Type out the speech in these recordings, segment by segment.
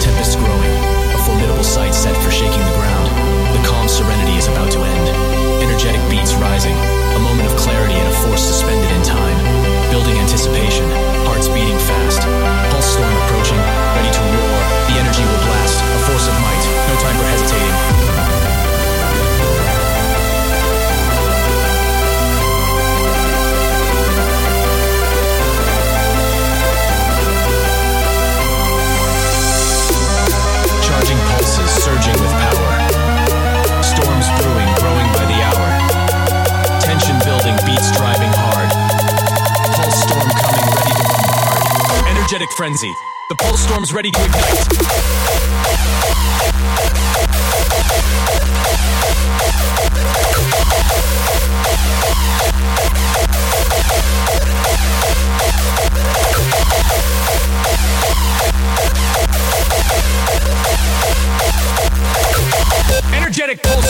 tempest grows. energetic frenzy. The pulse storm's ready to ignite. Energetic pulse.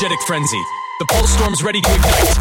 energetic frenzy. The pulse storm's ready to ignite.